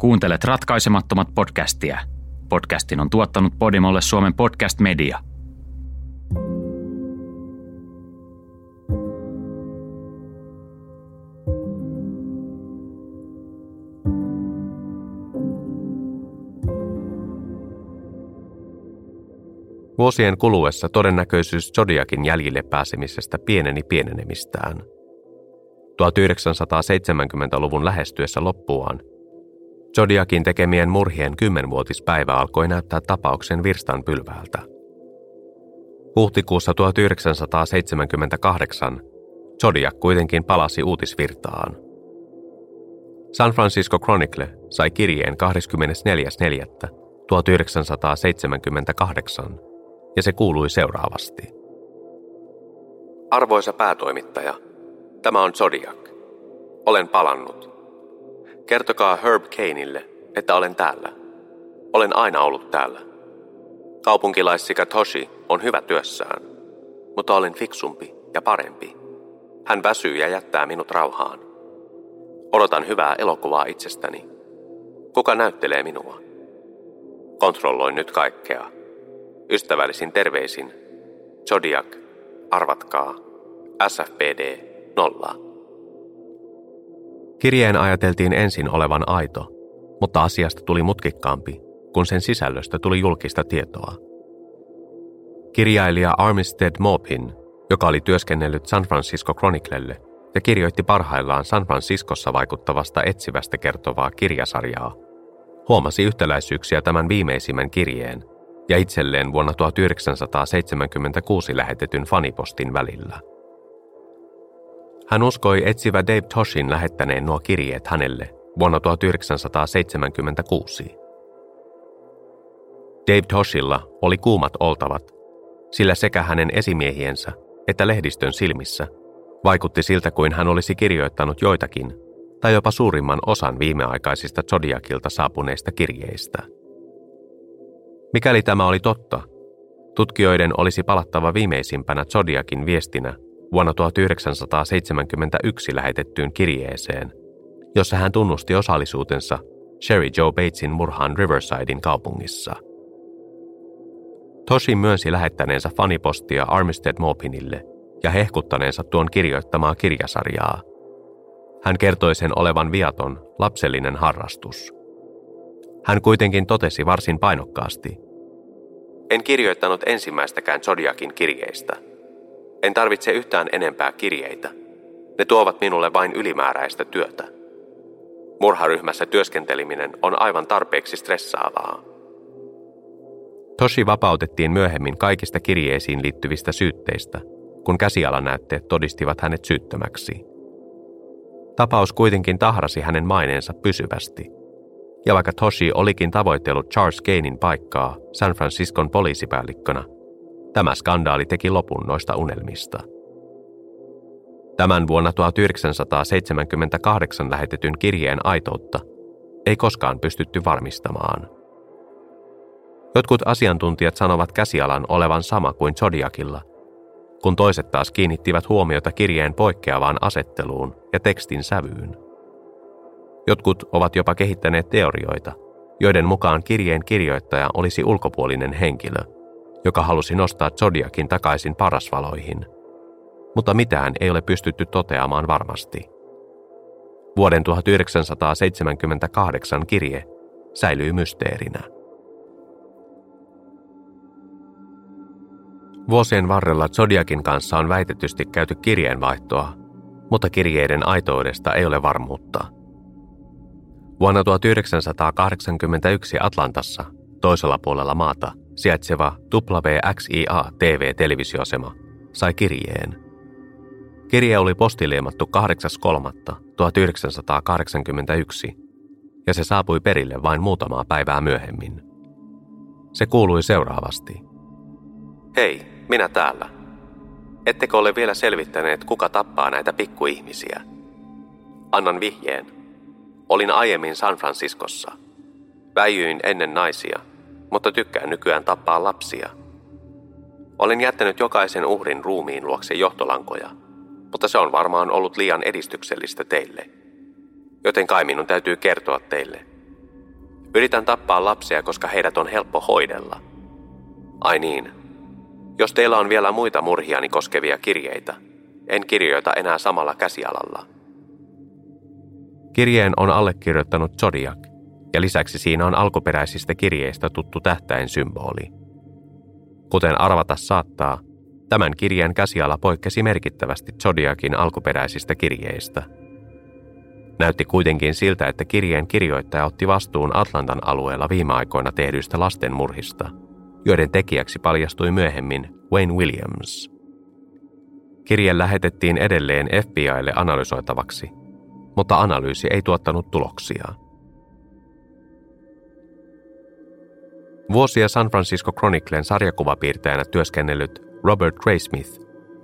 Kuuntelet ratkaisemattomat podcastia. Podcastin on tuottanut Podimolle Suomen podcast media. Vuosien kuluessa todennäköisyys Zodiakin jäljille pääsemisestä pieneni pienenemistään. 1970-luvun lähestyessä loppuaan Zodiakin tekemien murhien kymmenvuotispäivä alkoi näyttää tapauksen virstan pylväältä. Huhtikuussa 1978 Zodiac kuitenkin palasi uutisvirtaan. San Francisco Chronicle sai kirjeen 24.4.1978 ja se kuului seuraavasti. Arvoisa päätoimittaja, tämä on Zodiac. Olen palannut. Kertokaa Herb Kaneille, että olen täällä. Olen aina ollut täällä. Kaupunkilaissika Toshi on hyvä työssään, mutta olen fiksumpi ja parempi. Hän väsyy ja jättää minut rauhaan. Odotan hyvää elokuvaa itsestäni. Kuka näyttelee minua? Kontrolloin nyt kaikkea. Ystävällisin terveisin. Zodiac, arvatkaa. SFPD, nolla. Kirjeen ajateltiin ensin olevan aito, mutta asiasta tuli mutkikkaampi, kun sen sisällöstä tuli julkista tietoa. Kirjailija Armistead Maupin, joka oli työskennellyt San Francisco Chroniclelle ja kirjoitti parhaillaan San Franciscossa vaikuttavasta etsivästä kertovaa kirjasarjaa, huomasi yhtäläisyyksiä tämän viimeisimmän kirjeen ja itselleen vuonna 1976 lähetetyn fanipostin välillä – hän uskoi etsivä Dave Toshin lähettäneen nuo kirjeet hänelle vuonna 1976. Dave Toshilla oli kuumat oltavat, sillä sekä hänen esimiehiensä että lehdistön silmissä vaikutti siltä kuin hän olisi kirjoittanut joitakin tai jopa suurimman osan viimeaikaisista Zodiakilta saapuneista kirjeistä. Mikäli tämä oli totta, tutkijoiden olisi palattava viimeisimpänä Zodiakin viestinä vuonna 1971 lähetettyyn kirjeeseen, jossa hän tunnusti osallisuutensa Sherry Joe Batesin murhaan Riversidein kaupungissa. Toshi myönsi lähettäneensä fanipostia Armistead Maupinille ja hehkuttaneensa tuon kirjoittamaa kirjasarjaa. Hän kertoi sen olevan viaton, lapsellinen harrastus. Hän kuitenkin totesi varsin painokkaasti. En kirjoittanut ensimmäistäkään Zodiakin kirjeistä – en tarvitse yhtään enempää kirjeitä. Ne tuovat minulle vain ylimääräistä työtä. Murharyhmässä työskenteleminen on aivan tarpeeksi stressaavaa. Toshi vapautettiin myöhemmin kaikista kirjeisiin liittyvistä syytteistä, kun käsialanäytteet todistivat hänet syyttömäksi. Tapaus kuitenkin tahrasi hänen maineensa pysyvästi. Ja vaikka Toshi olikin tavoitellut Charles Gainin paikkaa San Franciscon poliisipäällikkönä, Tämä skandaali teki lopun noista unelmista. Tämän vuonna 1978 lähetetyn kirjeen aitoutta ei koskaan pystytty varmistamaan. Jotkut asiantuntijat sanovat käsialan olevan sama kuin Zodiakilla, kun toiset taas kiinnittivät huomiota kirjeen poikkeavaan asetteluun ja tekstin sävyyn. Jotkut ovat jopa kehittäneet teorioita, joiden mukaan kirjeen kirjoittaja olisi ulkopuolinen henkilö – joka halusi nostaa Zodiakin takaisin parasvaloihin. Mutta mitään ei ole pystytty toteamaan varmasti. Vuoden 1978 kirje säilyy mysteerinä. Vuosien varrella Zodiakin kanssa on väitetysti käyty kirjeenvaihtoa, mutta kirjeiden aitoudesta ei ole varmuutta. Vuonna 1981 Atlantassa, toisella puolella maata, sijaitseva WXIA TV-televisioasema sai kirjeen. Kirje oli postiliemattu 8.3.1981 ja se saapui perille vain muutamaa päivää myöhemmin. Se kuului seuraavasti. Hei, minä täällä. Ettekö ole vielä selvittäneet, kuka tappaa näitä pikkuihmisiä? Annan vihjeen. Olin aiemmin San Franciscossa. Väijyin ennen naisia – mutta tykkään nykyään tappaa lapsia. Olen jättänyt jokaisen uhrin ruumiin luokse johtolankoja, mutta se on varmaan ollut liian edistyksellistä teille. Joten kai minun täytyy kertoa teille. Yritän tappaa lapsia, koska heidät on helppo hoidella. Ai niin. Jos teillä on vielä muita murhiani koskevia kirjeitä, en kirjoita enää samalla käsialalla. Kirjeen on allekirjoittanut Zodiac, ja lisäksi siinä on alkuperäisistä kirjeistä tuttu tähtäin symboli. Kuten arvata saattaa, tämän kirjeen käsiala poikkesi merkittävästi Zodiacin alkuperäisistä kirjeistä. Näytti kuitenkin siltä, että kirjeen kirjoittaja otti vastuun Atlantan alueella viime aikoina tehdyistä lastenmurhista, joiden tekijäksi paljastui myöhemmin Wayne Williams. Kirje lähetettiin edelleen FBIlle analysoitavaksi, mutta analyysi ei tuottanut tuloksia. Vuosia San Francisco Chroniclen sarjakuvapiirtäjänä työskennellyt Robert Graysmith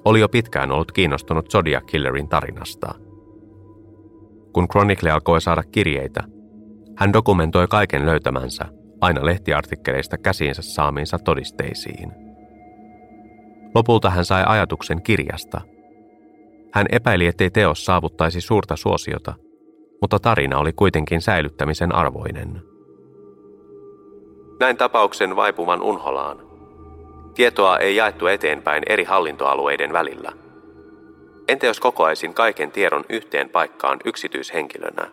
oli jo pitkään ollut kiinnostunut Zodiac Killerin tarinasta. Kun Chronicle alkoi saada kirjeitä, hän dokumentoi kaiken löytämänsä aina lehtiartikkeleista käsiinsä saamiinsa todisteisiin. Lopulta hän sai ajatuksen kirjasta. Hän epäili, ettei teos saavuttaisi suurta suosiota, mutta tarina oli kuitenkin säilyttämisen arvoinen. Näin tapauksen vaipuvan unholaan. Tietoa ei jaettu eteenpäin eri hallintoalueiden välillä. Entä jos kokoaisin kaiken tiedon yhteen paikkaan yksityishenkilönä?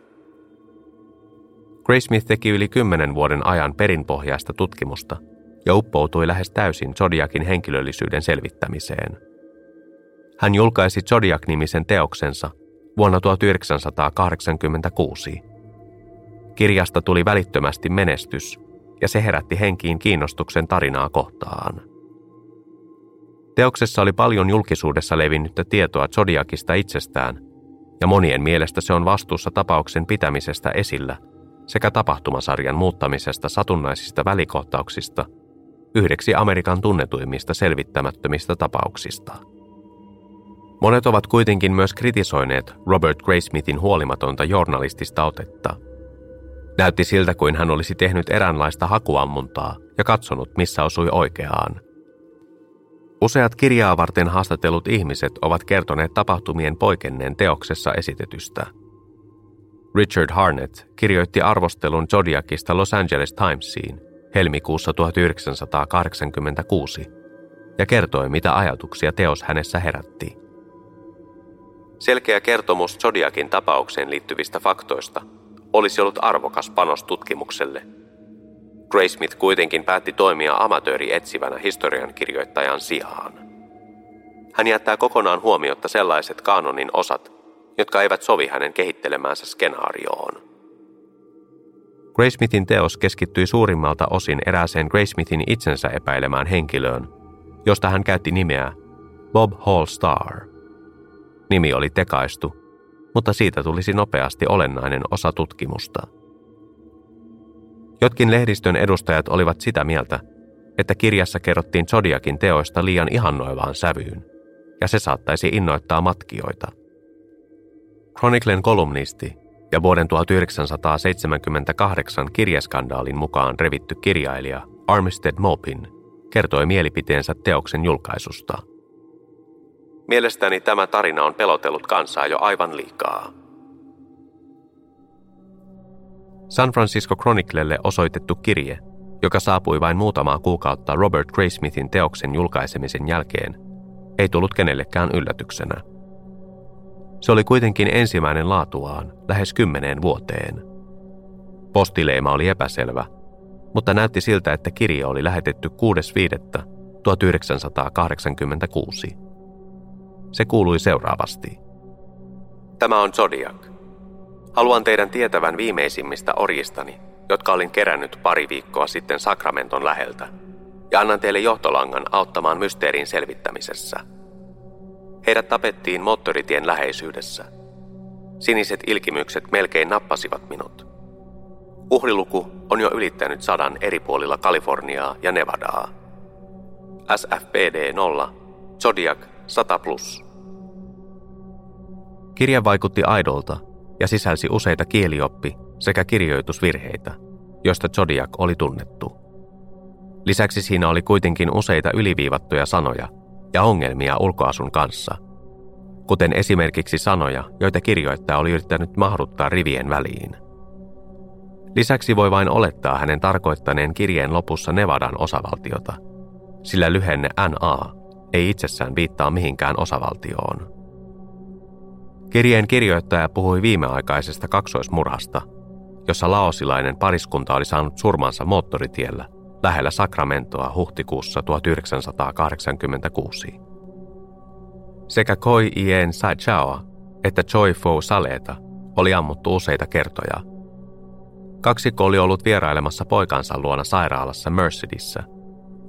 Smith teki yli kymmenen vuoden ajan perinpohjaista tutkimusta ja uppoutui lähes täysin Zodiakin henkilöllisyyden selvittämiseen. Hän julkaisi Zodiac-nimisen teoksensa vuonna 1986. Kirjasta tuli välittömästi menestys ja se herätti henkiin kiinnostuksen tarinaa kohtaan. Teoksessa oli paljon julkisuudessa levinnyttä tietoa Zodiakista itsestään, ja monien mielestä se on vastuussa tapauksen pitämisestä esillä sekä tapahtumasarjan muuttamisesta satunnaisista välikohtauksista yhdeksi Amerikan tunnetuimmista selvittämättömistä tapauksista. Monet ovat kuitenkin myös kritisoineet Robert Graysmithin huolimatonta journalistista otetta – Näytti siltä kuin hän olisi tehnyt eräänlaista hakuammuntaa ja katsonut, missä osui oikeaan. Useat kirjaa varten haastatellut ihmiset ovat kertoneet tapahtumien poikenneen teoksessa esitetystä. Richard Harnett kirjoitti arvostelun Zodiacista Los Angeles Timesiin helmikuussa 1986 ja kertoi, mitä ajatuksia teos hänessä herätti. Selkeä kertomus Zodiakin tapaukseen liittyvistä faktoista – olisi ollut arvokas panos tutkimukselle. Graysmith kuitenkin päätti toimia amatööri etsivänä historiankirjoittajan sijaan. Hän jättää kokonaan huomiotta sellaiset kanonin osat, jotka eivät sovi hänen kehittelemäänsä skenaarioon. Graysmithin teos keskittyi suurimmalta osin erääseen Graysmithin itsensä epäilemään henkilöön, josta hän käytti nimeä Bob Hall Star. Nimi oli tekaistu mutta siitä tulisi nopeasti olennainen osa tutkimusta. Jotkin lehdistön edustajat olivat sitä mieltä, että kirjassa kerrottiin Zodiakin teoista liian ihannoivaan sävyyn, ja se saattaisi innoittaa matkijoita. Chroniclen kolumnisti ja vuoden 1978 kirjaskandaalin mukaan revitty kirjailija Armistead Maupin kertoi mielipiteensä teoksen julkaisusta – Mielestäni tämä tarina on pelotellut kansaa jo aivan liikaa. San Francisco Chroniclelle osoitettu kirje, joka saapui vain muutamaa kuukautta Robert Graysmithin teoksen julkaisemisen jälkeen, ei tullut kenellekään yllätyksenä. Se oli kuitenkin ensimmäinen laatuaan lähes kymmeneen vuoteen. Postileima oli epäselvä, mutta näytti siltä, että kirja oli lähetetty 6.5.1986. Se kuului seuraavasti. Tämä on Zodiac. Haluan teidän tietävän viimeisimmistä orjistani, jotka olin kerännyt pari viikkoa sitten Sakramenton läheltä, ja annan teille johtolangan auttamaan mysteerin selvittämisessä. Heidät tapettiin moottoritien läheisyydessä. Siniset ilkimykset melkein nappasivat minut. Uhriluku on jo ylittänyt sadan eri puolilla Kaliforniaa ja Nevadaa. SFPD 0, Zodiac 100 plus. Kirja vaikutti aidolta ja sisälsi useita kielioppi- sekä kirjoitusvirheitä, joista Zodiac oli tunnettu. Lisäksi siinä oli kuitenkin useita yliviivattuja sanoja ja ongelmia ulkoasun kanssa, kuten esimerkiksi sanoja, joita kirjoittaja oli yrittänyt mahduttaa rivien väliin. Lisäksi voi vain olettaa hänen tarkoittaneen kirjeen lopussa Nevadan osavaltiota, sillä lyhenne NA ei itsessään viittaa mihinkään osavaltioon. Kirjeen kirjoittaja puhui viimeaikaisesta kaksoismurhasta, jossa laosilainen pariskunta oli saanut surmansa moottoritiellä lähellä Sacramentoa huhtikuussa 1986. Sekä Koi Ien Sai Chao että Choi Fo Saleta oli ammuttu useita kertoja. Kaksikko oli ollut vierailemassa poikansa luona sairaalassa Mercedissä,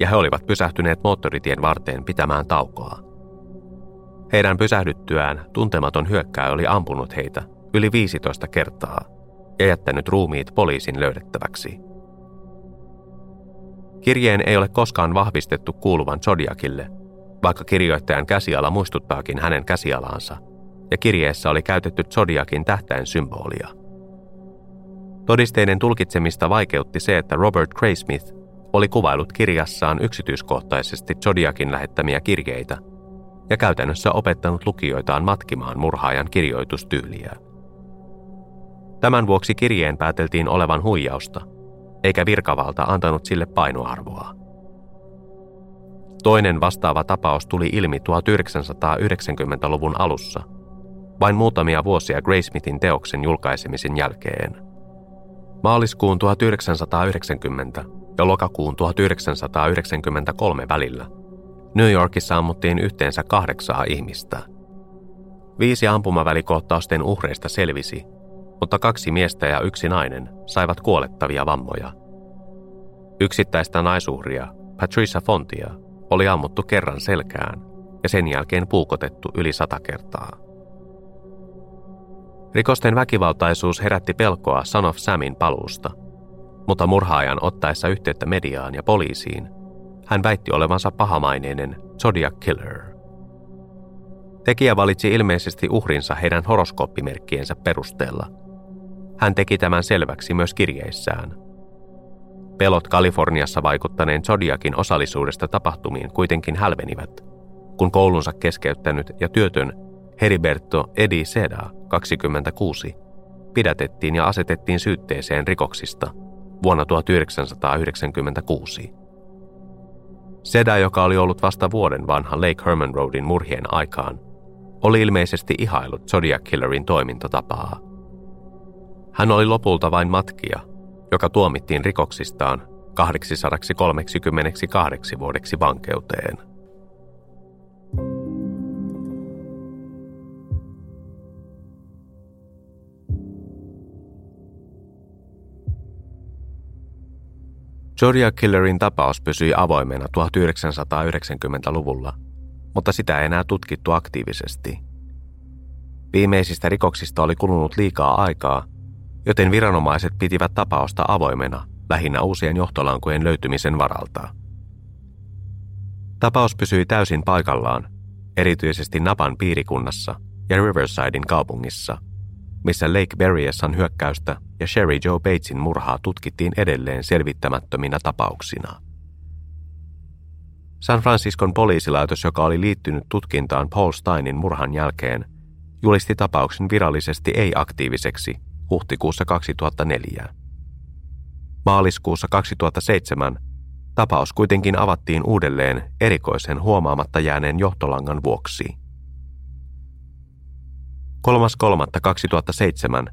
ja he olivat pysähtyneet moottoritien varteen pitämään taukoa. Heidän pysähdyttyään tuntematon hyökkääjä oli ampunut heitä yli 15 kertaa ja jättänyt ruumiit poliisin löydettäväksi. Kirjeen ei ole koskaan vahvistettu kuuluvan Zodiakille, vaikka kirjoittajan käsiala muistuttaakin hänen käsialaansa, ja kirjeessä oli käytetty Zodiakin tähtäin symbolia. Todisteiden tulkitsemista vaikeutti se, että Robert Graysmith oli kuvailut kirjassaan yksityiskohtaisesti Zodiakin lähettämiä kirjeitä ja käytännössä opettanut lukijoitaan matkimaan murhaajan kirjoitustyyliä. Tämän vuoksi kirjeen pääteltiin olevan huijausta, eikä virkavalta antanut sille painoarvoa. Toinen vastaava tapaus tuli ilmi 1990-luvun alussa, vain muutamia vuosia Graysmithin teoksen julkaisemisen jälkeen. Maaliskuun 1990 ja lokakuun 1993 välillä New Yorkissa ammuttiin yhteensä kahdeksaa ihmistä. Viisi ampumavälikohtausten uhreista selvisi, mutta kaksi miestä ja yksi nainen saivat kuolettavia vammoja. Yksittäistä naisuhria, Patricia Fontia, oli ammuttu kerran selkään ja sen jälkeen puukotettu yli sata kertaa. Rikosten väkivaltaisuus herätti pelkoa Son of Samin paluusta, mutta murhaajan ottaessa yhteyttä mediaan ja poliisiin, hän väitti olevansa pahamaineinen Zodiac Killer. Tekijä valitsi ilmeisesti uhrinsa heidän horoskooppimerkkiensä perusteella. Hän teki tämän selväksi myös kirjeissään. Pelot Kaliforniassa vaikuttaneen Zodiakin osallisuudesta tapahtumiin kuitenkin hälvenivät, kun koulunsa keskeyttänyt ja työtön Heriberto Edi Seda, 26, pidätettiin ja asetettiin syytteeseen rikoksista vuonna 1996. Seda, joka oli ollut vasta vuoden vanha Lake Herman Roadin murhien aikaan, oli ilmeisesti ihailut Zodiac Killerin toimintatapaa. Hän oli lopulta vain matkija, joka tuomittiin rikoksistaan 838 vuodeksi vankeuteen. Zodiac Killerin tapaus pysyi avoimena 1990-luvulla, mutta sitä ei enää tutkittu aktiivisesti. Viimeisistä rikoksista oli kulunut liikaa aikaa, joten viranomaiset pitivät tapausta avoimena lähinnä uusien johtolankujen löytymisen varalta. Tapaus pysyi täysin paikallaan, erityisesti Napan piirikunnassa ja Riversidein kaupungissa – missä Lake Berryessan hyökkäystä ja Sherry Joe Batesin murhaa tutkittiin edelleen selvittämättöminä tapauksina. San Franciscon poliisilaitos, joka oli liittynyt tutkintaan Paul Steinin murhan jälkeen, julisti tapauksen virallisesti ei-aktiiviseksi huhtikuussa 2004. Maaliskuussa 2007 tapaus kuitenkin avattiin uudelleen erikoisen huomaamatta jääneen johtolangan vuoksi – 3.3.2007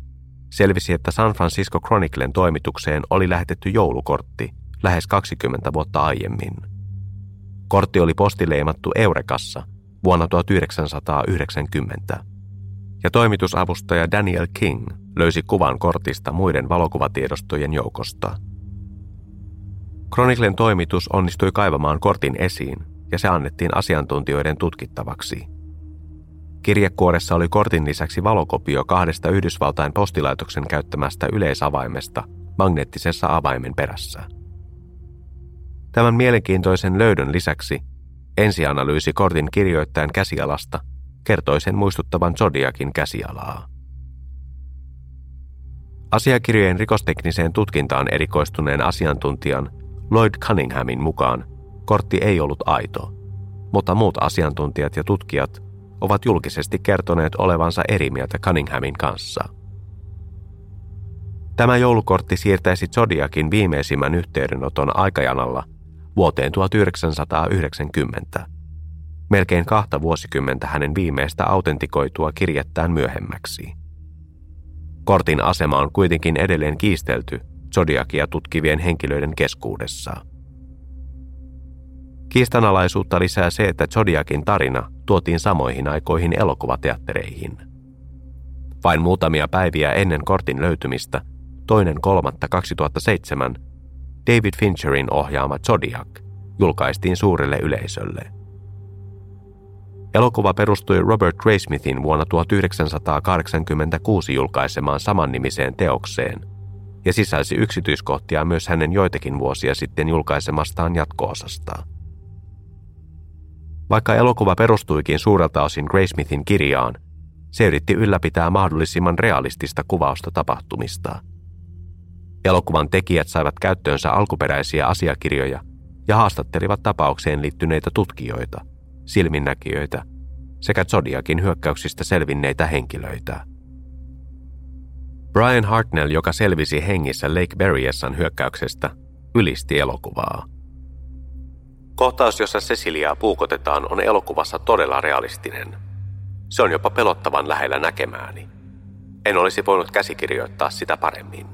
selvisi, että San Francisco Chroniclen toimitukseen oli lähetetty joulukortti lähes 20 vuotta aiemmin. Kortti oli postileimattu Eurekassa vuonna 1990, ja toimitusavustaja Daniel King löysi kuvan kortista muiden valokuvatiedostojen joukosta. Chroniclen toimitus onnistui kaivamaan kortin esiin, ja se annettiin asiantuntijoiden tutkittavaksi – Kirjekuoressa oli kortin lisäksi valokopio kahdesta Yhdysvaltain postilaitoksen käyttämästä yleisavaimesta magneettisessa avaimen perässä. Tämän mielenkiintoisen löydön lisäksi ensianalyysi kortin kirjoittajan käsialasta kertoi sen muistuttavan Zodiakin käsialaa. Asiakirjojen rikostekniseen tutkintaan erikoistuneen asiantuntijan Lloyd Cunninghamin mukaan kortti ei ollut aito, mutta muut asiantuntijat ja tutkijat ovat julkisesti kertoneet olevansa eri mieltä Cunninghamin kanssa. Tämä joulukortti siirtäisi Zodiakin viimeisimmän yhteydenoton aikajanalla vuoteen 1990. Melkein kahta vuosikymmentä hänen viimeistä autentikoitua kirjettään myöhemmäksi. Kortin asema on kuitenkin edelleen kiistelty Zodiakia tutkivien henkilöiden keskuudessa. Kiistanalaisuutta lisää se, että Zodiakin tarina tuotiin samoihin aikoihin elokuvateattereihin. Vain muutamia päiviä ennen kortin löytymistä, toinen kolmatta 2007, David Fincherin ohjaama Zodiac julkaistiin suurelle yleisölle – Elokuva perustui Robert Graysmithin vuonna 1986 julkaisemaan samannimiseen teokseen ja sisälsi yksityiskohtia myös hänen joitakin vuosia sitten julkaisemastaan jatkoosasta. Vaikka elokuva perustuikin suurelta osin Graysmithin kirjaan, se yritti ylläpitää mahdollisimman realistista kuvausta tapahtumista. Elokuvan tekijät saivat käyttöönsä alkuperäisiä asiakirjoja ja haastattelivat tapaukseen liittyneitä tutkijoita – silminnäkijöitä sekä Zodiakin hyökkäyksistä selvinneitä henkilöitä. Brian Hartnell, joka selvisi hengissä Lake Berryessan hyökkäyksestä, ylisti elokuvaa. Kohtaus, jossa Ceciliaa puukotetaan, on elokuvassa todella realistinen. Se on jopa pelottavan lähellä näkemääni. En olisi voinut käsikirjoittaa sitä paremmin.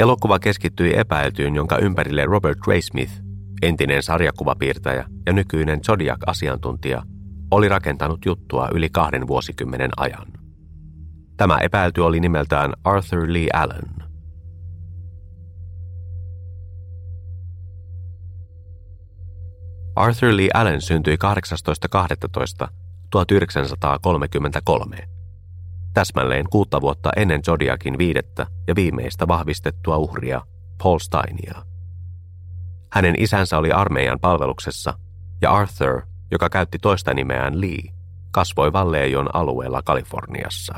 Elokuva keskittyi epäiltyyn, jonka ympärille Robert Graysmith entinen sarjakuvapiirtäjä ja nykyinen Zodiac-asiantuntija, oli rakentanut juttua yli kahden vuosikymmenen ajan. Tämä epäilty oli nimeltään Arthur Lee Allen. Arthur Lee Allen syntyi 18.12.1933, täsmälleen kuutta vuotta ennen Zodiacin viidettä ja viimeistä vahvistettua uhria, Paul Steinia. Hänen isänsä oli armeijan palveluksessa ja Arthur, joka käytti toista nimeään Lee, kasvoi Vallejon alueella Kaliforniassa.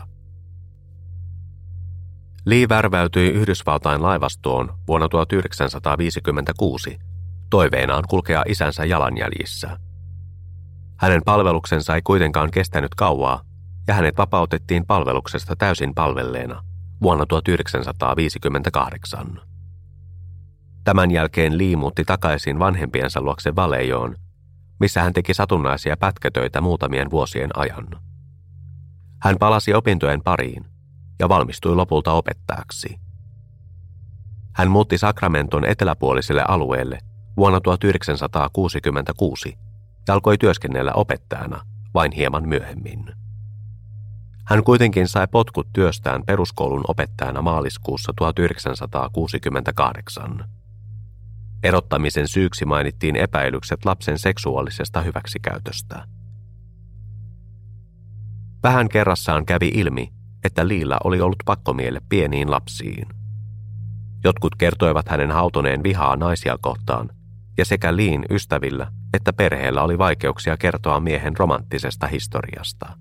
Lee värväytyi Yhdysvaltain laivastoon vuonna 1956 toiveenaan kulkea isänsä jalanjäljissä. Hänen palveluksensa ei kuitenkaan kestänyt kauaa ja hänet vapautettiin palveluksesta täysin palvelleena vuonna 1958. Tämän jälkeen Lee muutti takaisin vanhempiensa luokse Valejoon, missä hän teki satunnaisia pätkätöitä muutamien vuosien ajan. Hän palasi opintojen pariin ja valmistui lopulta opettajaksi. Hän muutti Sacramenton eteläpuoliselle alueelle vuonna 1966 ja alkoi työskennellä opettajana vain hieman myöhemmin. Hän kuitenkin sai potkut työstään peruskoulun opettajana maaliskuussa 1968. Erottamisen syyksi mainittiin epäilykset lapsen seksuaalisesta hyväksikäytöstä. Vähän kerrassaan kävi ilmi, että Liilla oli ollut pakkomielle pieniin lapsiin. Jotkut kertoivat hänen hautoneen vihaa naisia kohtaan, ja sekä Liin ystävillä että perheellä oli vaikeuksia kertoa miehen romanttisesta historiasta.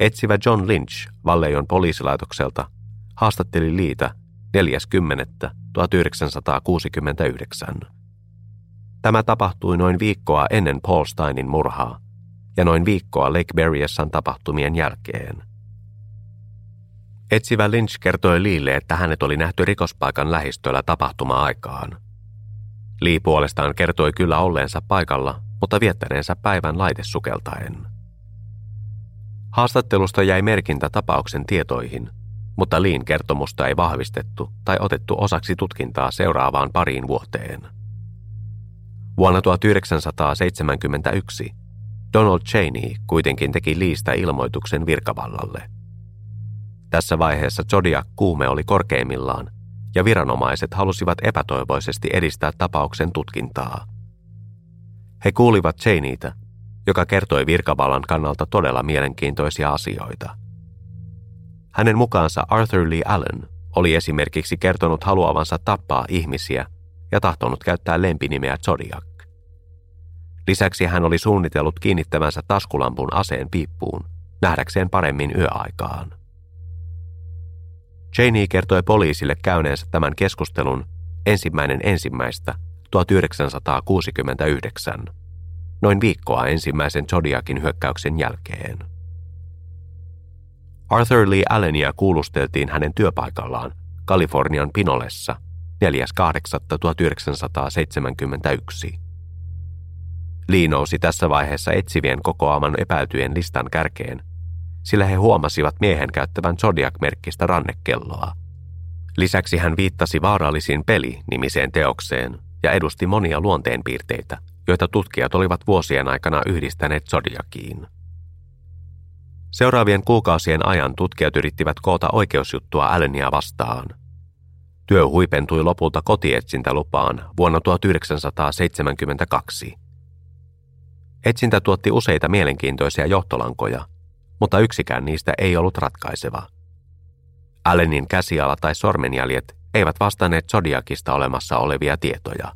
Etsivä John Lynch Vallejon poliisilaitokselta haastatteli Liitä 40. 1969. Tämä tapahtui noin viikkoa ennen Paul Steinin murhaa ja noin viikkoa Lake Berryessan tapahtumien jälkeen. Etsivä Lynch kertoi Liille, että hänet oli nähty rikospaikan lähistöllä tapahtuma-aikaan. Lee puolestaan kertoi kyllä olleensa paikalla, mutta viettäneensä päivän laitesukeltaen. Haastattelusta jäi merkintä tapauksen tietoihin – mutta Liin kertomusta ei vahvistettu tai otettu osaksi tutkintaa seuraavaan pariin vuoteen. Vuonna 1971 Donald Cheney kuitenkin teki Liistä ilmoituksen virkavallalle. Tässä vaiheessa Zodiac kuume oli korkeimmillaan ja viranomaiset halusivat epätoivoisesti edistää tapauksen tutkintaa. He kuulivat Cheneytä, joka kertoi virkavallan kannalta todella mielenkiintoisia asioita – hänen mukaansa Arthur Lee Allen oli esimerkiksi kertonut haluavansa tappaa ihmisiä ja tahtonut käyttää lempinimeä Zodiac. Lisäksi hän oli suunnitellut kiinnittävänsä taskulampun aseen piippuun nähdäkseen paremmin yöaikaan. Cheney kertoi poliisille käyneensä tämän keskustelun ensimmäinen ensimmäistä 1969, noin viikkoa ensimmäisen Zodiacin hyökkäyksen jälkeen. Arthur Lee Allenia kuulusteltiin hänen työpaikallaan Kalifornian Pinolessa 4.8.1971. Lee nousi tässä vaiheessa etsivien kokoaman epäiltyjen listan kärkeen, sillä he huomasivat miehen käyttävän Zodiac-merkkistä rannekelloa. Lisäksi hän viittasi vaarallisiin peli-nimiseen teokseen ja edusti monia luonteenpiirteitä, joita tutkijat olivat vuosien aikana yhdistäneet Zodiakiin. Seuraavien kuukausien ajan tutkijat yrittivät koota oikeusjuttua Allenia vastaan. Työ huipentui lopulta kotietsintälupaan vuonna 1972. Etsintä tuotti useita mielenkiintoisia johtolankoja, mutta yksikään niistä ei ollut ratkaiseva. Allenin käsiala tai sormenjäljet eivät vastanneet Zodiakista olemassa olevia tietoja.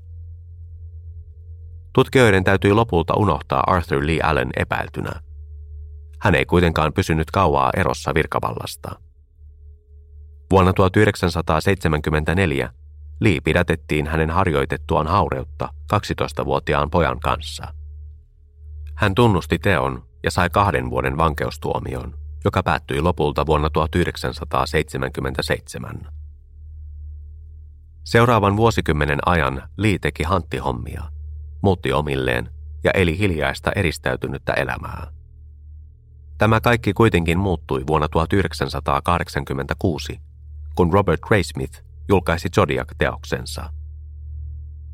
Tutkijoiden täytyi lopulta unohtaa Arthur Lee Allen epäiltynä. Hän ei kuitenkaan pysynyt kauaa erossa virkavallasta. Vuonna 1974 Lee pidätettiin hänen harjoitettuaan haureutta 12-vuotiaan pojan kanssa. Hän tunnusti teon ja sai kahden vuoden vankeustuomion, joka päättyi lopulta vuonna 1977. Seuraavan vuosikymmenen ajan Lee teki hanttihommia, muutti omilleen ja eli hiljaista eristäytynyttä elämää. Tämä kaikki kuitenkin muuttui vuonna 1986, kun Robert Graysmith julkaisi Zodiac-teoksensa.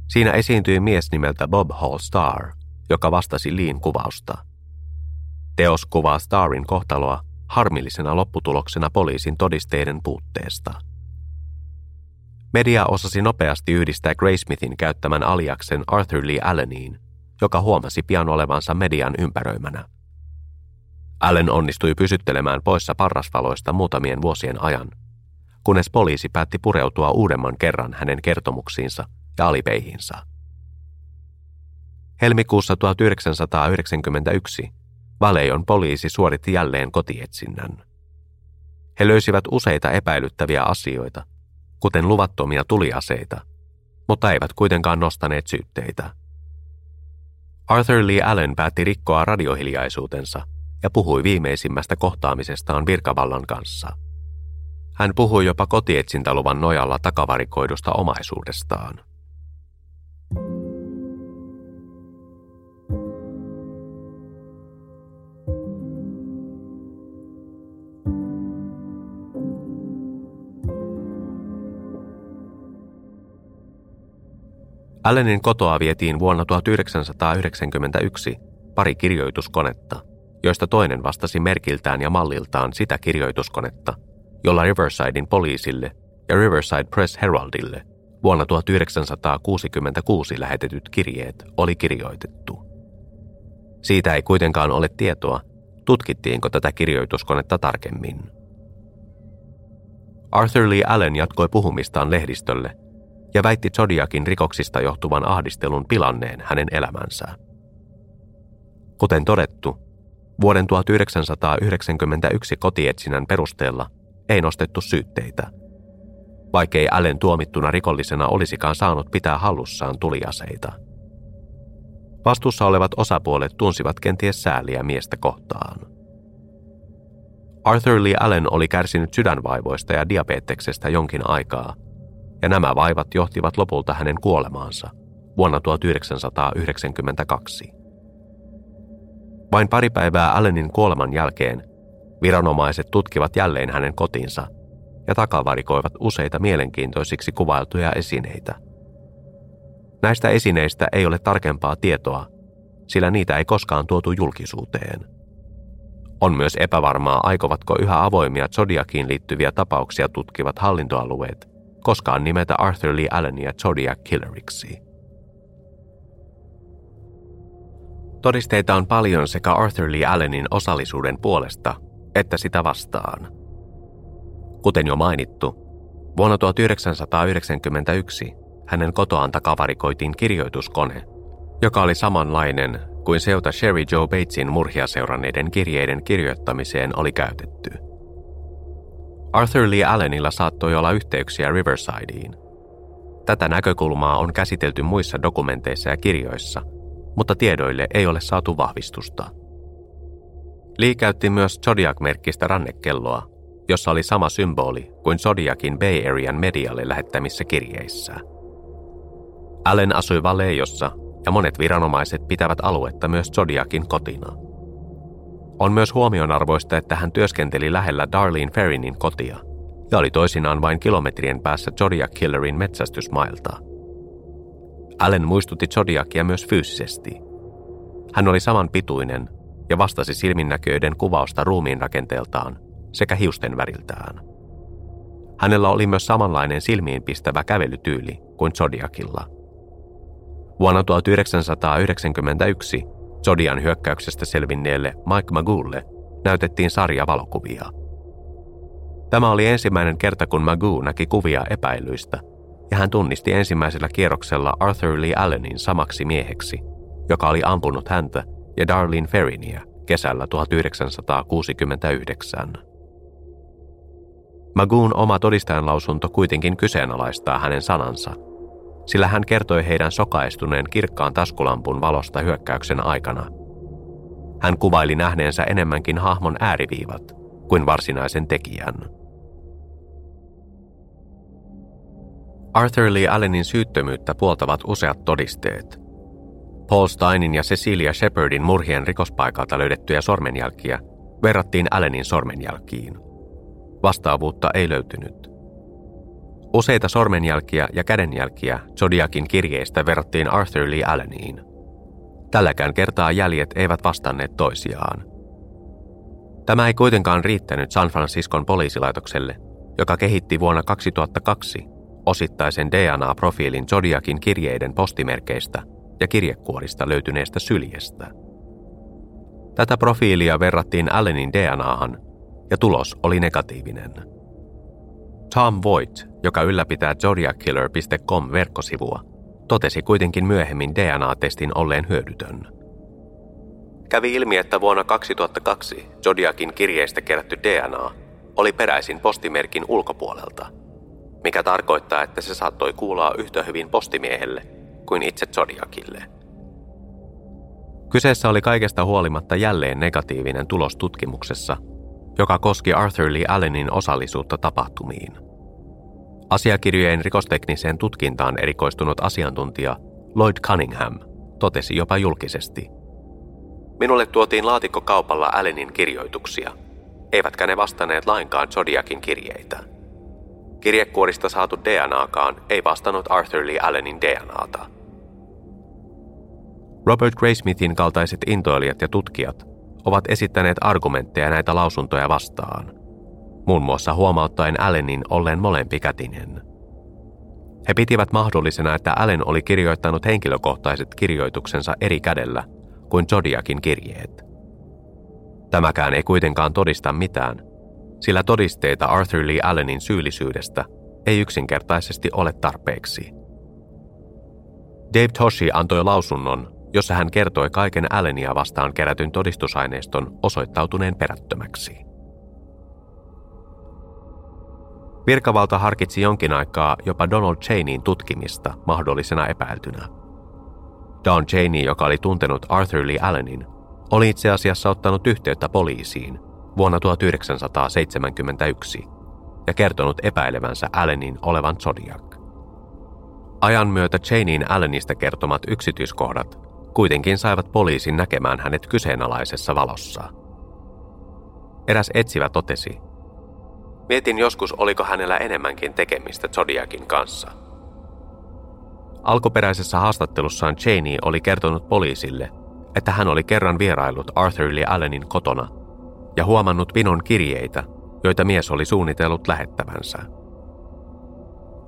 Siinä esiintyi mies nimeltä Bob Hall Star, joka vastasi Liin kuvausta. Teos kuvaa Starin kohtaloa harmillisena lopputuloksena poliisin todisteiden puutteesta. Media osasi nopeasti yhdistää Graysmithin käyttämän aliaksen Arthur Lee Alleniin, joka huomasi pian olevansa median ympäröimänä. Allen onnistui pysyttelemään poissa parrasvaloista muutamien vuosien ajan, kunnes poliisi päätti pureutua uudemman kerran hänen kertomuksiinsa ja alipeihinsa. Helmikuussa 1991 Valeion poliisi suoritti jälleen kotietsinnän. He löysivät useita epäilyttäviä asioita, kuten luvattomia tuliaseita, mutta eivät kuitenkaan nostaneet syytteitä. Arthur Lee Allen päätti rikkoa radiohiljaisuutensa ja puhui viimeisimmästä kohtaamisestaan virkavallan kanssa. Hän puhui jopa kotietsintäluvan nojalla takavarikoidusta omaisuudestaan. Allenin kotoa vietiin vuonna 1991 pari kirjoituskonetta, joista toinen vastasi merkiltään ja malliltaan sitä kirjoituskonetta, jolla Riversidein poliisille ja Riverside Press Heraldille vuonna 1966 lähetetyt kirjeet oli kirjoitettu. Siitä ei kuitenkaan ole tietoa, tutkittiinko tätä kirjoituskonetta tarkemmin. Arthur Lee Allen jatkoi puhumistaan lehdistölle ja väitti Zodiakin rikoksista johtuvan ahdistelun pilanneen hänen elämänsä. Kuten todettu, vuoden 1991 kotietsinnän perusteella ei nostettu syytteitä, vaikkei Allen tuomittuna rikollisena olisikaan saanut pitää hallussaan tuliaseita. Vastuussa olevat osapuolet tunsivat kenties sääliä miestä kohtaan. Arthur Lee Allen oli kärsinyt sydänvaivoista ja diabeteksestä jonkin aikaa – ja nämä vaivat johtivat lopulta hänen kuolemaansa vuonna 1992. Vain pari päivää Allenin kuoleman jälkeen viranomaiset tutkivat jälleen hänen kotinsa ja takavarikoivat useita mielenkiintoisiksi kuvailtuja esineitä. Näistä esineistä ei ole tarkempaa tietoa, sillä niitä ei koskaan tuotu julkisuuteen. On myös epävarmaa, aikovatko yhä avoimia Zodiakiin liittyviä tapauksia tutkivat hallintoalueet koskaan nimetä Arthur Lee Allenia Zodiac Killeriksi. Todisteita on paljon sekä Arthur Lee Allenin osallisuuden puolesta että sitä vastaan. Kuten jo mainittu, vuonna 1991 hänen kotoaan takavarikoitiin kirjoituskone, joka oli samanlainen kuin seuta Sherry Joe Batesin murhia seuranneiden kirjeiden kirjoittamiseen oli käytetty – Arthur Lee Allenilla saattoi olla yhteyksiä Riversideen. Tätä näkökulmaa on käsitelty muissa dokumenteissa ja kirjoissa, mutta tiedoille ei ole saatu vahvistusta. Lee käytti myös Zodiac-merkkistä rannekelloa, jossa oli sama symboli kuin Zodiacin Bay Arean medialle lähettämissä kirjeissä. Allen asui Valejossa ja monet viranomaiset pitävät aluetta myös Zodiacin kotina. On myös huomionarvoista, että hän työskenteli lähellä Darlene Ferrinin kotia ja oli toisinaan vain kilometrien päässä Zodiac Killerin metsästysmailta. Allen muistutti Zodiacia myös fyysisesti. Hän oli saman pituinen ja vastasi silminnäköiden kuvausta ruumiin rakenteeltaan sekä hiusten väriltään. Hänellä oli myös samanlainen silmiinpistävä kävelytyyli kuin Zodiacilla. Vuonna 1991 Zodian hyökkäyksestä selvinneelle Mike Magoolle näytettiin sarja valokuvia. Tämä oli ensimmäinen kerta, kun Magoo näki kuvia epäilyistä, ja hän tunnisti ensimmäisellä kierroksella Arthur Lee Allenin samaksi mieheksi, joka oli ampunut häntä ja Darlene Ferrinia kesällä 1969. Magoon oma todistajanlausunto kuitenkin kyseenalaistaa hänen sanansa, sillä hän kertoi heidän sokaistuneen kirkkaan taskulampun valosta hyökkäyksen aikana. Hän kuvaili nähneensä enemmänkin hahmon ääriviivat kuin varsinaisen tekijän. Arthur Lee Allenin syyttömyyttä puoltavat useat todisteet. Paul Steinin ja Cecilia Shepardin murhien rikospaikalta löydettyjä sormenjälkiä verrattiin Allenin sormenjälkiin. Vastaavuutta ei löytynyt. Useita sormenjälkiä ja kädenjälkiä Zodiakin kirjeistä verrattiin Arthur Lee Alleniin. Tälläkään kertaa jäljet eivät vastanneet toisiaan. Tämä ei kuitenkaan riittänyt San Franciscon poliisilaitokselle, joka kehitti vuonna 2002 osittaisen DNA-profiilin Zodiakin kirjeiden postimerkeistä ja kirjekuorista löytyneestä syljestä. Tätä profiilia verrattiin Allenin DNAhan ja tulos oli negatiivinen. Tom Voigt, joka ylläpitää zodiackiller.com verkkosivua, totesi kuitenkin myöhemmin DNA-testin olleen hyödytön. Kävi ilmi, että vuonna 2002 Zodiakin kirjeistä kerätty DNA oli peräisin postimerkin ulkopuolelta – mikä tarkoittaa, että se saattoi kuulua yhtä hyvin postimiehelle kuin itse Zodiakille. Kyseessä oli kaikesta huolimatta jälleen negatiivinen tulos tutkimuksessa, joka koski Arthur Lee Allenin osallisuutta tapahtumiin. Asiakirjojen rikostekniseen tutkintaan erikoistunut asiantuntija Lloyd Cunningham totesi jopa julkisesti. Minulle tuotiin laatikko kaupalla Allenin kirjoituksia, eivätkä ne vastanneet lainkaan Zodiakin kirjeitä – Kirjekuorista saatu DNAkaan ei vastannut Arthur Lee Allenin DNAta. Robert Graysmithin kaltaiset intoilijat ja tutkijat ovat esittäneet argumentteja näitä lausuntoja vastaan, muun muassa huomauttaen Allenin olleen molempikätinen. He pitivät mahdollisena, että Allen oli kirjoittanut henkilökohtaiset kirjoituksensa eri kädellä kuin Zodiakin kirjeet. Tämäkään ei kuitenkaan todista mitään, sillä todisteita Arthur Lee Allenin syyllisyydestä ei yksinkertaisesti ole tarpeeksi. Dave Toshi antoi lausunnon, jossa hän kertoi kaiken Allenia vastaan kerätyn todistusaineiston osoittautuneen perättömäksi. Virkavalta harkitsi jonkin aikaa jopa Donald Cheneyin tutkimista mahdollisena epäiltynä. Don Cheney, joka oli tuntenut Arthur Lee Allenin, oli itse asiassa ottanut yhteyttä poliisiin – vuonna 1971 ja kertonut epäilevänsä Allenin olevan Zodiac. Ajan myötä Chaneyin Allenista kertomat yksityiskohdat kuitenkin saivat poliisin näkemään hänet kyseenalaisessa valossa. Eräs etsivä totesi, Mietin joskus, oliko hänellä enemmänkin tekemistä Zodiakin kanssa. Alkuperäisessä haastattelussaan Cheney oli kertonut poliisille, että hän oli kerran vierailut Arthur Lee Allenin kotona ja huomannut Vinon kirjeitä, joita mies oli suunnitellut lähettävänsä.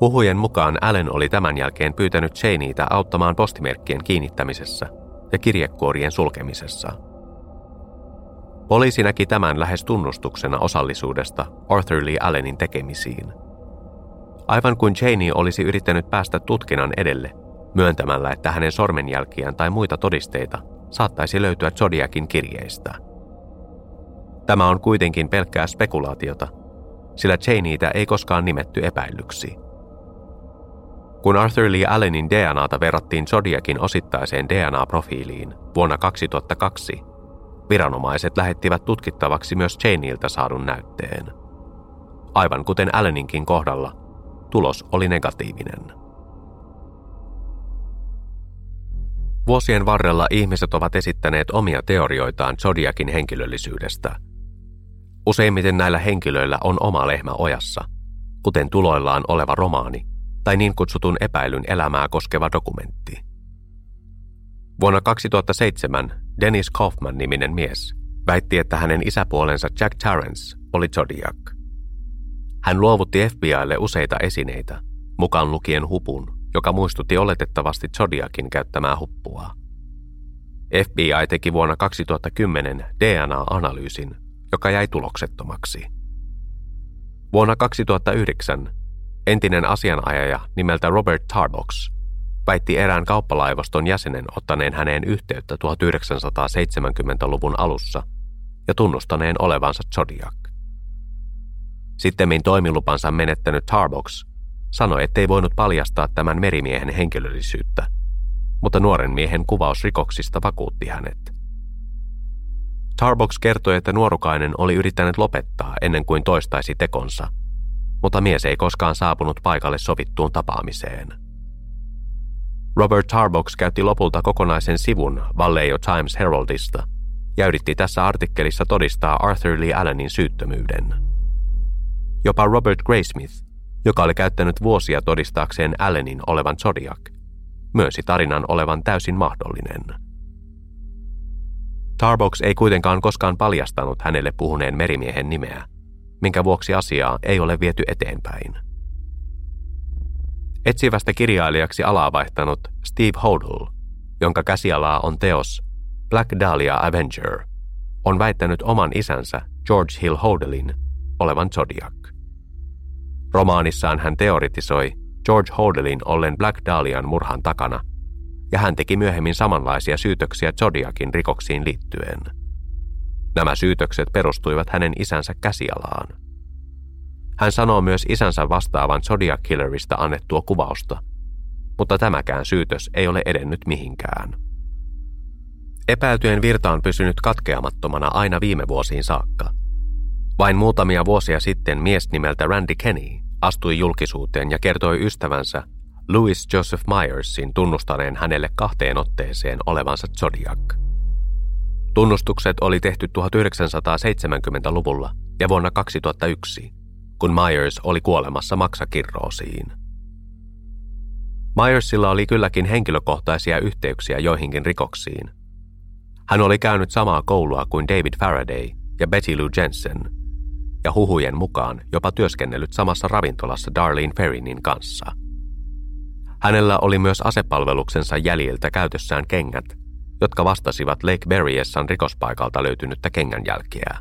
Huhujen mukaan Allen oli tämän jälkeen pyytänyt Cheneytä auttamaan postimerkkien kiinnittämisessä ja kirjekuorien sulkemisessa. Poliisi näki tämän lähes tunnustuksena osallisuudesta Arthur Lee Allenin tekemisiin. Aivan kuin Cheney olisi yrittänyt päästä tutkinnan edelle, myöntämällä, että hänen sormenjälkiään tai muita todisteita saattaisi löytyä Zodiakin kirjeistä – Tämä on kuitenkin pelkkää spekulaatiota, sillä Cheneytä ei koskaan nimetty epäillyksi. Kun Arthur Lee Allenin DNAta verrattiin Zodiakin osittaiseen DNA-profiiliin vuonna 2002, Viranomaiset lähettivät tutkittavaksi myös Chaneilta saadun näytteen. Aivan kuten Alleninkin kohdalla, tulos oli negatiivinen. Vuosien varrella ihmiset ovat esittäneet omia teorioitaan Zodiakin henkilöllisyydestä. Useimmiten näillä henkilöillä on oma lehmä ojassa, kuten tuloillaan oleva romaani tai niin kutsutun epäilyn elämää koskeva dokumentti. Vuonna 2007 Dennis Kaufman-niminen mies väitti, että hänen isäpuolensa Jack Tarrance oli Zodiac. Hän luovutti FBIlle useita esineitä, mukaan lukien hupun, joka muistutti oletettavasti Zodiakin käyttämää huppua. FBI teki vuonna 2010 DNA-analyysin, joka jäi tuloksettomaksi. Vuonna 2009 entinen asianajaja nimeltä Robert Tarbox väitti erään kauppalaivoston jäsenen ottaneen häneen yhteyttä 1970-luvun alussa ja tunnustaneen olevansa Zodiac. Sittemmin toimilupansa menettänyt Tarbox sanoi, ettei voinut paljastaa tämän merimiehen henkilöllisyyttä, mutta nuoren miehen kuvaus rikoksista vakuutti hänet. Tarbox kertoi, että nuorukainen oli yrittänyt lopettaa ennen kuin toistaisi tekonsa, mutta mies ei koskaan saapunut paikalle sovittuun tapaamiseen. Robert Tarbox käytti lopulta kokonaisen sivun Vallejo Times Heraldista ja yritti tässä artikkelissa todistaa Arthur Lee Allenin syyttömyyden. Jopa Robert Graysmith, joka oli käyttänyt vuosia todistaakseen Allenin olevan Zodiac, myönsi tarinan olevan täysin mahdollinen. Tarbox ei kuitenkaan koskaan paljastanut hänelle puhuneen merimiehen nimeä, minkä vuoksi asiaa ei ole viety eteenpäin. Etsivästä kirjailijaksi alaa vaihtanut Steve Hodel, jonka käsialaa on teos Black Dahlia Avenger, on väittänyt oman isänsä George Hill Hodelin olevan Zodiac. Romaanissaan hän teoritisoi George Hodelin ollen Black Dahlian murhan takana, ja hän teki myöhemmin samanlaisia syytöksiä Zodiakin rikoksiin liittyen. Nämä syytökset perustuivat hänen isänsä käsialaan. Hän sanoo myös isänsä vastaavan Zodiac Killerista annettua kuvausta, mutta tämäkään syytös ei ole edennyt mihinkään. Epäiltyjen virta on pysynyt katkeamattomana aina viime vuosiin saakka. Vain muutamia vuosia sitten mies nimeltä Randy Kenny astui julkisuuteen ja kertoi ystävänsä Louis Joseph Myersin tunnustaneen hänelle kahteen otteeseen olevansa Zodiac. Tunnustukset oli tehty 1970-luvulla ja vuonna 2001, kun Myers oli kuolemassa maksakirroosiin. Myersilla oli kylläkin henkilökohtaisia yhteyksiä joihinkin rikoksiin. Hän oli käynyt samaa koulua kuin David Faraday ja Betty Lou Jensen – ja huhujen mukaan jopa työskennellyt samassa ravintolassa Darlene Ferrinin kanssa. Hänellä oli myös asepalveluksensa jäljiltä käytössään kengät, jotka vastasivat Lake Berryessan rikospaikalta löytynyttä kengänjälkeä.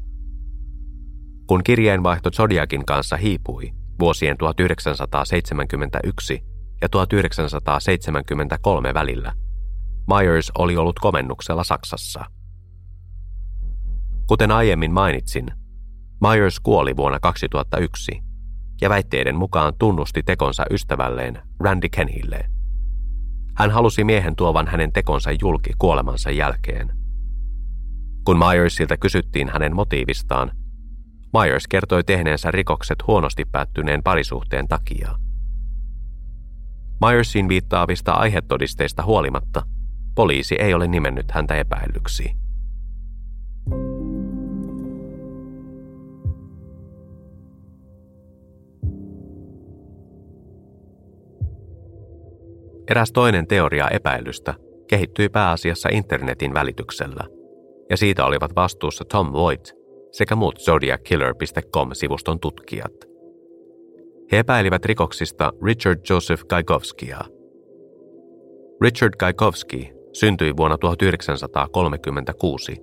Kun kirjeenvaihto Zodiakin kanssa hiipui vuosien 1971 ja 1973 välillä, Myers oli ollut komennuksella Saksassa. Kuten aiemmin mainitsin, Myers kuoli vuonna 2001 ja väitteiden mukaan tunnusti tekonsa ystävälleen Randy Kenhille. Hän halusi miehen tuovan hänen tekonsa julki kuolemansa jälkeen. Kun Myersilta kysyttiin hänen motiivistaan, Myers kertoi tehneensä rikokset huonosti päättyneen parisuhteen takia. Myersin viittaavista aihetodisteista huolimatta, poliisi ei ole nimennyt häntä epäilyksi. Eräs toinen teoria epäilystä kehittyi pääasiassa internetin välityksellä, ja siitä olivat vastuussa Tom Voigt sekä muut zodiackiller.com-sivuston tutkijat. He epäilivät rikoksista Richard Joseph Gajkowskia. Richard Gajkowski syntyi vuonna 1936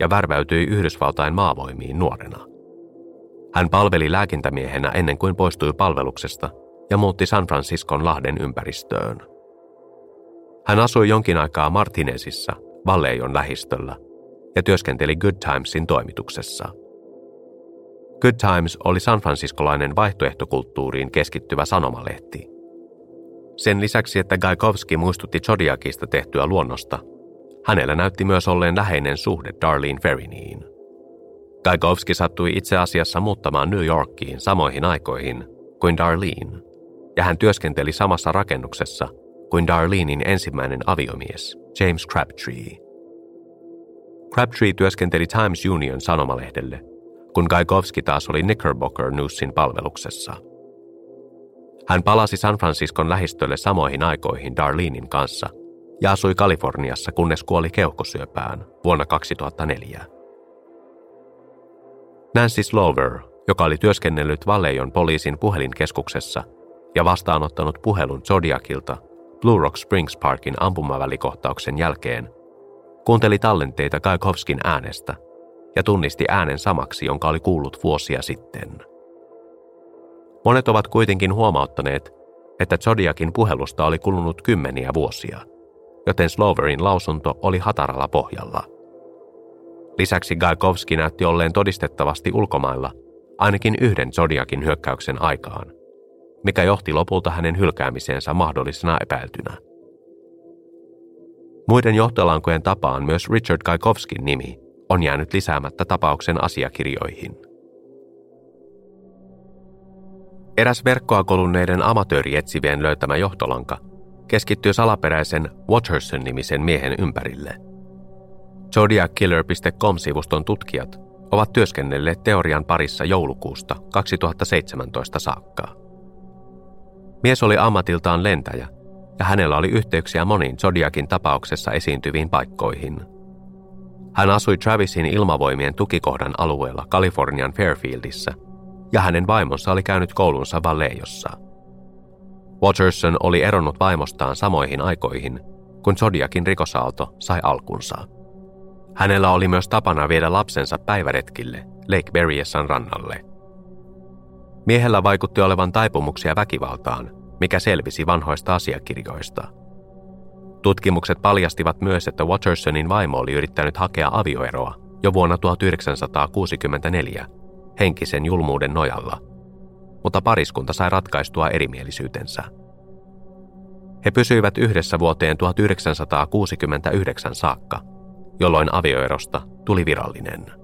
ja värväytyi Yhdysvaltain maavoimiin nuorena. Hän palveli lääkintämiehenä ennen kuin poistui palveluksesta ja muutti San Franciscon lahden ympäristöön. Hän asui jonkin aikaa Martinezissa, Vallejon lähistöllä, ja työskenteli Good Timesin toimituksessa. Good Times oli San Franciscolainen vaihtoehtokulttuuriin keskittyvä sanomalehti. Sen lisäksi, että Gaikovski muistutti Zodiakista tehtyä luonnosta, Hänellä näytti myös olleen läheinen suhde Darlene Ferriniin. Gaigovski sattui itse asiassa muuttamaan New Yorkiin samoihin aikoihin kuin Darlene, ja hän työskenteli samassa rakennuksessa kuin Darlenein ensimmäinen aviomies, James Crabtree. Crabtree työskenteli Times Union sanomalehdelle, kun Gaigovski taas oli Knickerbocker Newsin palveluksessa. Hän palasi San Franciscon lähistölle samoihin aikoihin Darlenein kanssa ja asui Kaliforniassa, kunnes kuoli keuhkosyöpään vuonna 2004. Nancy Slover, joka oli työskennellyt Vallejon poliisin puhelinkeskuksessa ja vastaanottanut puhelun Zodiacilta Blue Rock Springs Parkin ampumavälikohtauksen jälkeen, kuunteli tallenteita Gaikovskin äänestä ja tunnisti äänen samaksi, jonka oli kuullut vuosia sitten. Monet ovat kuitenkin huomauttaneet, että Zodiakin puhelusta oli kulunut kymmeniä vuosia, joten Sloverin lausunto oli hataralla pohjalla – Lisäksi Gaikovski näytti olleen todistettavasti ulkomailla ainakin yhden Zodiakin hyökkäyksen aikaan, mikä johti lopulta hänen hylkäämiseensä mahdollisena epäiltynä. Muiden johtolankojen tapaan myös Richard Gaikovskin nimi on jäänyt lisäämättä tapauksen asiakirjoihin. Eräs verkkoa kolunneiden amatöörietsivien löytämä johtolanka keskittyy salaperäisen Watcherson-nimisen miehen ympärille – Zodiackiller.com-sivuston tutkijat ovat työskennelleet teorian parissa joulukuusta 2017 saakka. Mies oli ammatiltaan lentäjä ja hänellä oli yhteyksiä moniin Zodiakin tapauksessa esiintyviin paikkoihin. Hän asui Travisin ilmavoimien tukikohdan alueella Kalifornian Fairfieldissä ja hänen vaimonsa oli käynyt koulunsa Vallejossa. Watcherson oli eronnut vaimostaan samoihin aikoihin, kun Zodiakin rikosaalto sai alkunsa. Hänellä oli myös tapana viedä lapsensa päiväretkille Lake Berryessan rannalle. Miehellä vaikutti olevan taipumuksia väkivaltaan, mikä selvisi vanhoista asiakirjoista. Tutkimukset paljastivat myös, että Watchersonin vaimo oli yrittänyt hakea avioeroa jo vuonna 1964 henkisen julmuuden nojalla, mutta pariskunta sai ratkaistua erimielisyytensä. He pysyivät yhdessä vuoteen 1969 saakka – jolloin avioerosta tuli virallinen.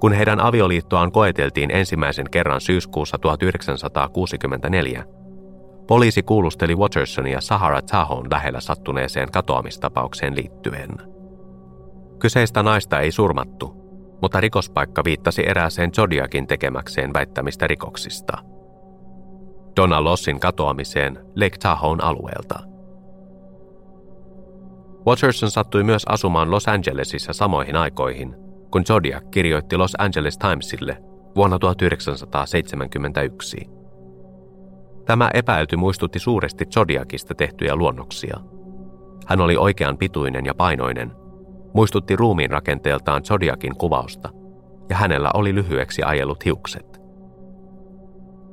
Kun heidän avioliittoaan koeteltiin ensimmäisen kerran syyskuussa 1964, poliisi kuulusteli Watchersonia Sahara Tahon lähellä sattuneeseen katoamistapaukseen liittyen. Kyseistä naista ei surmattu, mutta rikospaikka viittasi erääseen Zodiakin tekemäkseen väittämistä rikoksista. Donna Lossin katoamiseen Lake Tahon alueelta – Watcherson sattui myös asumaan Los Angelesissa samoihin aikoihin, kun Zodiac kirjoitti Los Angeles Timesille vuonna 1971. Tämä epäilty muistutti suuresti Zodiacista tehtyjä luonnoksia. Hän oli oikean pituinen ja painoinen, muistutti ruumiin rakenteeltaan Zodiakin kuvausta, ja hänellä oli lyhyeksi ajellut hiukset.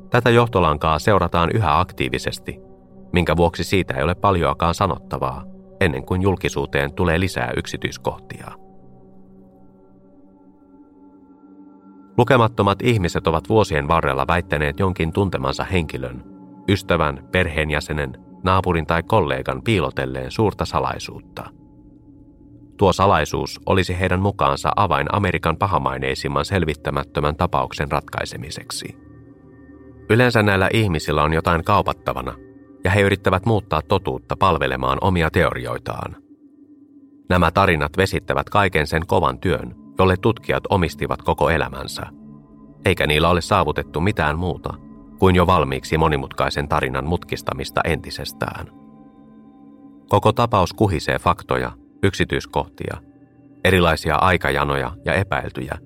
Tätä johtolankaa seurataan yhä aktiivisesti, minkä vuoksi siitä ei ole paljoakaan sanottavaa – ennen kuin julkisuuteen tulee lisää yksityiskohtia. Lukemattomat ihmiset ovat vuosien varrella väittäneet jonkin tuntemansa henkilön, ystävän, perheenjäsenen, naapurin tai kollegan piilotelleen suurta salaisuutta. Tuo salaisuus olisi heidän mukaansa avain Amerikan pahamaineisimman selvittämättömän tapauksen ratkaisemiseksi. Yleensä näillä ihmisillä on jotain kaupattavana, ja he yrittävät muuttaa totuutta palvelemaan omia teorioitaan. Nämä tarinat vesittävät kaiken sen kovan työn, jolle tutkijat omistivat koko elämänsä, eikä niillä ole saavutettu mitään muuta kuin jo valmiiksi monimutkaisen tarinan mutkistamista entisestään. Koko tapaus kuhisee faktoja, yksityiskohtia, erilaisia aikajanoja ja epäiltyjä,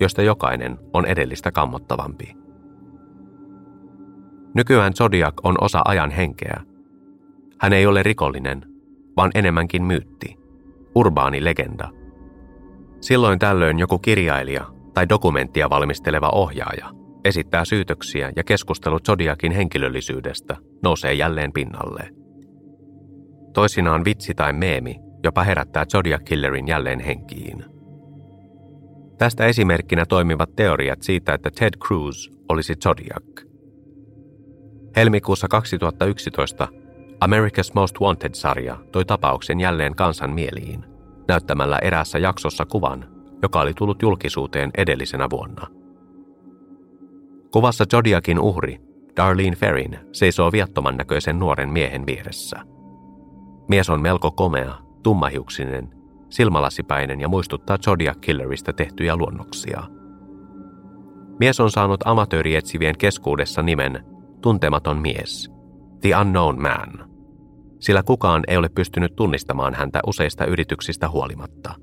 joista jokainen on edellistä kammottavampi. Nykyään Zodiac on osa ajan henkeä. Hän ei ole rikollinen, vaan enemmänkin myytti, urbaani legenda. Silloin tällöin joku kirjailija tai dokumenttia valmisteleva ohjaaja esittää syytöksiä ja keskustelu Zodiakin henkilöllisyydestä nousee jälleen pinnalle. Toisinaan vitsi tai meemi jopa herättää Zodiac Killerin jälleen henkiin. Tästä esimerkkinä toimivat teoriat siitä, että Ted Cruz olisi Zodiac – Helmikuussa 2011 America's Most Wanted-sarja toi tapauksen jälleen kansan mieliin, näyttämällä eräässä jaksossa kuvan, joka oli tullut julkisuuteen edellisenä vuonna. Kuvassa Jodiakin uhri, Darlene Ferrin, seisoo viattoman näköisen nuoren miehen vieressä. Mies on melko komea, tummahiuksinen, silmälasipäinen ja muistuttaa Zodiac Killerista tehtyjä luonnoksia. Mies on saanut amatöörietsivien keskuudessa nimen Tuntematon mies, The Unknown Man, sillä kukaan ei ole pystynyt tunnistamaan häntä useista yrityksistä huolimatta.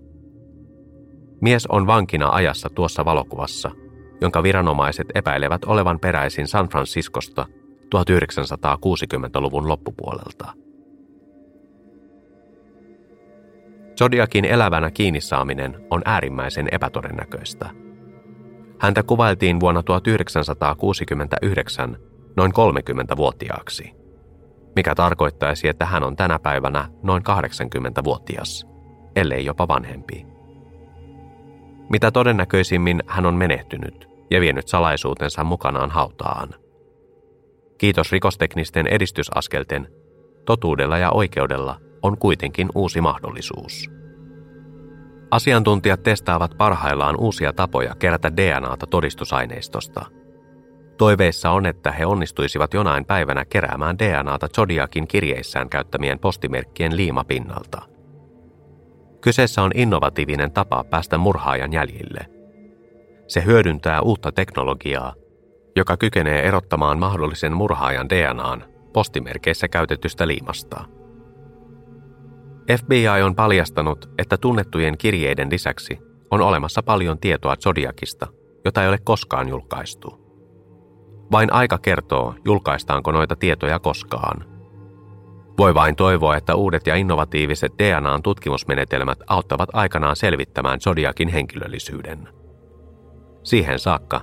Mies on vankina ajassa tuossa valokuvassa, jonka viranomaiset epäilevät olevan peräisin San Franciscosta 1960-luvun loppupuolelta. Zodiakin elävänä kiinni saaminen on äärimmäisen epätodennäköistä. Häntä kuvailtiin vuonna 1969 noin 30-vuotiaaksi, mikä tarkoittaisi, että hän on tänä päivänä noin 80-vuotias, ellei jopa vanhempi. Mitä todennäköisimmin hän on menehtynyt ja vienyt salaisuutensa mukanaan hautaan. Kiitos rikosteknisten edistysaskelten, totuudella ja oikeudella on kuitenkin uusi mahdollisuus. Asiantuntijat testaavat parhaillaan uusia tapoja kerätä DNAta todistusaineistosta. Toiveissa on, että he onnistuisivat jonain päivänä keräämään DNAta Zodiakin kirjeissään käyttämien postimerkkien liimapinnalta. Kyseessä on innovatiivinen tapa päästä murhaajan jäljille. Se hyödyntää uutta teknologiaa, joka kykenee erottamaan mahdollisen murhaajan DNAn postimerkeissä käytetystä liimasta – FBI on paljastanut, että tunnettujen kirjeiden lisäksi on olemassa paljon tietoa Zodiakista, jota ei ole koskaan julkaistu. Vain aika kertoo, julkaistaanko noita tietoja koskaan. Voi vain toivoa, että uudet ja innovatiiviset DNAn tutkimusmenetelmät auttavat aikanaan selvittämään Zodiakin henkilöllisyyden. Siihen saakka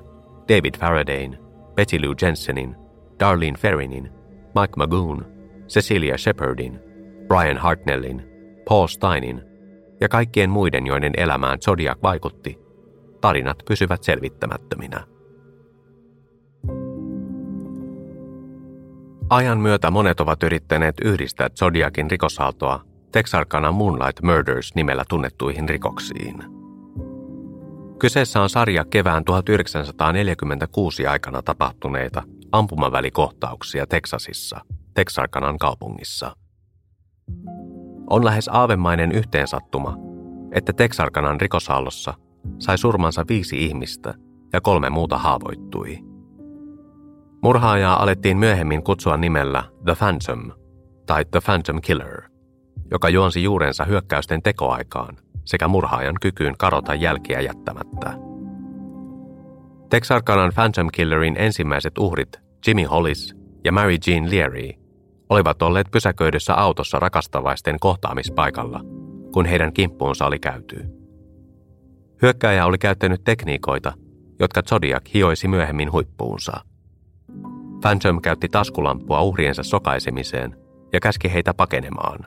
David Faradayn, Betty Lou Jensenin, Darlene Ferrinin, Mike Magoon, Cecilia Shepardin, Brian Hartnellin Paul Steinin ja kaikkien muiden, joiden elämään Zodiac vaikutti, tarinat pysyvät selvittämättöminä. Ajan myötä monet ovat yrittäneet yhdistää Zodiacin rikosaaltoa Texarkana Moonlight Murders nimellä tunnettuihin rikoksiin. Kyseessä on sarja kevään 1946 aikana tapahtuneita ampumavälikohtauksia Teksasissa, Texarkanan kaupungissa. On lähes aavemainen yhteensattuma, että Texarkanan rikosaallossa sai surmansa viisi ihmistä ja kolme muuta haavoittui. Murhaajaa alettiin myöhemmin kutsua nimellä The Phantom tai The Phantom Killer, joka juonsi juurensa hyökkäysten tekoaikaan sekä murhaajan kykyyn karota jälkiä jättämättä. Texarkanan Phantom Killerin ensimmäiset uhrit Jimmy Hollis ja Mary Jean Leary olivat olleet pysäköidyssä autossa rakastavaisten kohtaamispaikalla, kun heidän kimppuunsa oli käyty. Hyökkääjä oli käyttänyt tekniikoita, jotka Zodiac hioisi myöhemmin huippuunsa. Phantom käytti taskulampua uhriensa sokaisemiseen ja käski heitä pakenemaan,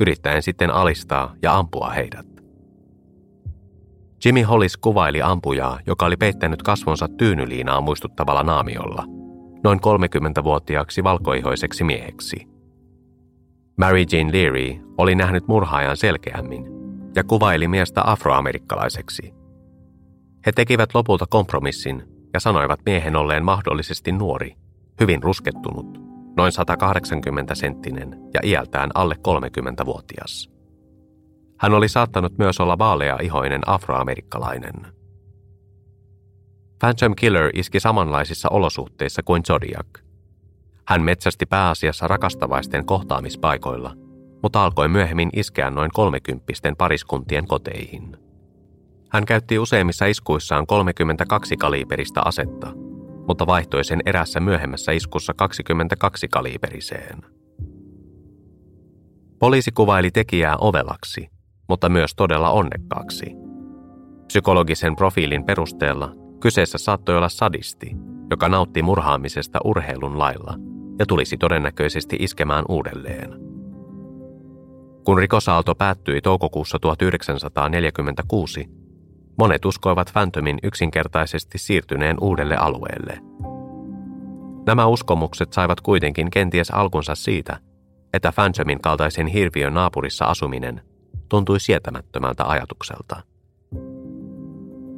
yrittäen sitten alistaa ja ampua heidät. Jimmy Hollis kuvaili ampujaa, joka oli peittänyt kasvonsa tyynyliinaa muistuttavalla naamiolla – noin 30-vuotiaaksi valkoihoiseksi mieheksi. Mary Jane Leary oli nähnyt murhaajan selkeämmin ja kuvaili miestä afroamerikkalaiseksi. He tekivät lopulta kompromissin ja sanoivat miehen olleen mahdollisesti nuori, hyvin ruskettunut, noin 180 senttinen ja iältään alle 30-vuotias. Hän oli saattanut myös olla vaalea-ihoinen afroamerikkalainen – Phantom Killer iski samanlaisissa olosuhteissa kuin Zodiac. Hän metsästi pääasiassa rakastavaisten kohtaamispaikoilla, mutta alkoi myöhemmin iskeä noin kolmekymppisten pariskuntien koteihin. Hän käytti useimmissa iskuissaan 32 kaliiperista asetta, mutta vaihtoi sen erässä myöhemmässä iskussa 22 kaliiperiseen. Poliisi kuvaili tekijää ovelaksi, mutta myös todella onnekkaaksi. Psykologisen profiilin perusteella Kyseessä saattoi olla sadisti, joka nautti murhaamisesta urheilun lailla ja tulisi todennäköisesti iskemään uudelleen. Kun rikosaalto päättyi toukokuussa 1946, monet uskoivat Phantomin yksinkertaisesti siirtyneen uudelle alueelle. Nämä uskomukset saivat kuitenkin kenties alkunsa siitä, että Phantomin kaltaisen hirviön naapurissa asuminen tuntui sietämättömältä ajatukselta.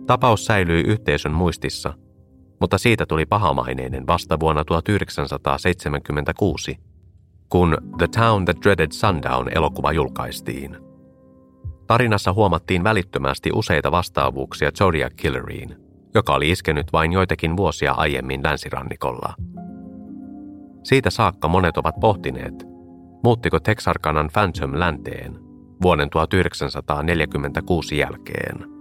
Tapaus säilyi yhteisön muistissa, mutta siitä tuli pahamaineinen vasta vuonna 1976, kun The Town That Dreaded Sundown elokuva julkaistiin. Tarinassa huomattiin välittömästi useita vastaavuuksia Zodiac Killeriin, joka oli iskenyt vain joitakin vuosia aiemmin länsirannikolla. Siitä saakka monet ovat pohtineet, muuttiko Texarkanan Phantom länteen vuoden 1946 jälkeen.